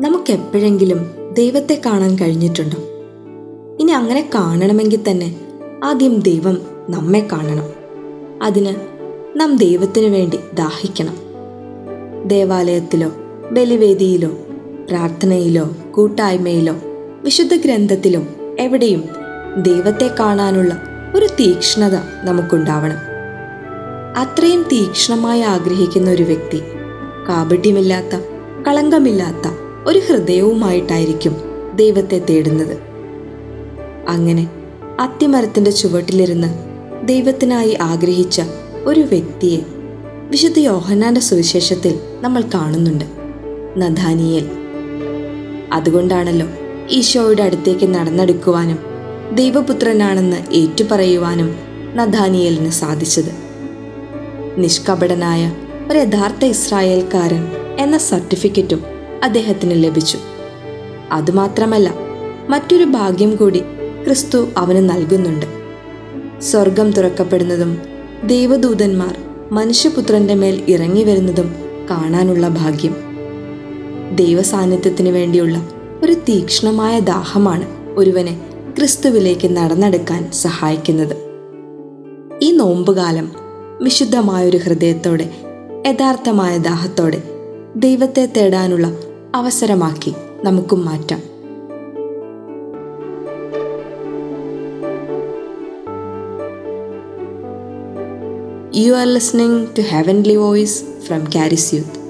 നമുക്ക് എപ്പോഴെങ്കിലും ദൈവത്തെ കാണാൻ കഴിഞ്ഞിട്ടുണ്ടോ? ഇനി അങ്ങനെ കാണണമെങ്കിൽ തന്നെ ആദ്യം ദൈവം നമ്മെ കാണണം. അതിന് നാം ദൈവത്തിനു വേണ്ടി ദാഹിക്കണം. ദേവാലയത്തിലോ ബലിവേദിയിലോ പ്രാർത്ഥനയിലോ കൂട്ടായ്മയിലോ വിശുദ്ധ ഗ്രന്ഥത്തിലോ എവിടെയും ദൈവത്തെ കാണാനുള്ള ഒരു തീക്ഷ്ണത നമുക്കുണ്ടാവണം. അത്രയും തീക്ഷ്ണമായി ആഗ്രഹിക്കുന്ന ഒരു വ്യക്തി കാപട്യമില്ലാത്ത കളങ്കമില്ലാത്ത ഒരു ഹൃദയവുമായിട്ടായിരിക്കും ദൈവത്തെ തേടുന്നത്. അങ്ങനെ അത്തിമരത്തിന്റെ ചുവട്ടിലിരുന്ന് ദൈവത്തിനായി ആഗ്രഹിച്ച ഒരു വ്യക്തിയെ വിശുദ്ധ യോഹന്നാന്റെ സുവിശേഷത്തിൽ നമ്മൾ കാണുന്നുണ്ട് നഥാനിയേൽ. അതുകൊണ്ടാണല്ലോ ഈശോയുടെ അടുത്തേക്ക് നടന്നെടുക്കുവാനും ദൈവപുത്രനാണെന്ന് ഏറ്റുപറയുവാനും നഥാനിയലിന് സാധിച്ചത്. നിഷ്കപടനായ ഒരു യഥാർത്ഥ ഇസ്രായേൽക്കാരൻ എന്ന സർട്ടിഫിക്കറ്റും അദ്ദേഹത്തിന് ലഭിച്ചു. അതുമാത്രമല്ല മറ്റൊരു ഭാഗ്യം കൂടി ക്രിസ്തു അവന് നൽകുന്നുണ്ട്. സ്വർഗം തുറക്കപ്പെടുന്നതും ദൈവദൂതന്മാർ മനുഷ്യപുത്രന്റെ മേൽ ഇറങ്ങി വരുന്നതും കാണാനുള്ള ഭാഗ്യം. ദൈവസാന്നിധ്യത്തിന് വേണ്ടിയുള്ള ഒരു തീക്ഷ്ണമായ ദാഹമാണ് ഒരുവനെ ക്രിസ്തുവിലേക്ക് നടന്നെടുക്കാൻ സഹായിക്കുന്നത്. ഈ നോമ്പുകാലം വിശുദ്ധമായൊരു ഹൃദയത്തോടെ യഥാർത്ഥമായ ദാഹത്തോടെ ദൈവത്തെ തേടാനുള്ള അവസരമാക്കി നമുക്കും മാറ്റാം You are listening to Heavenly Voice from Caris Youth.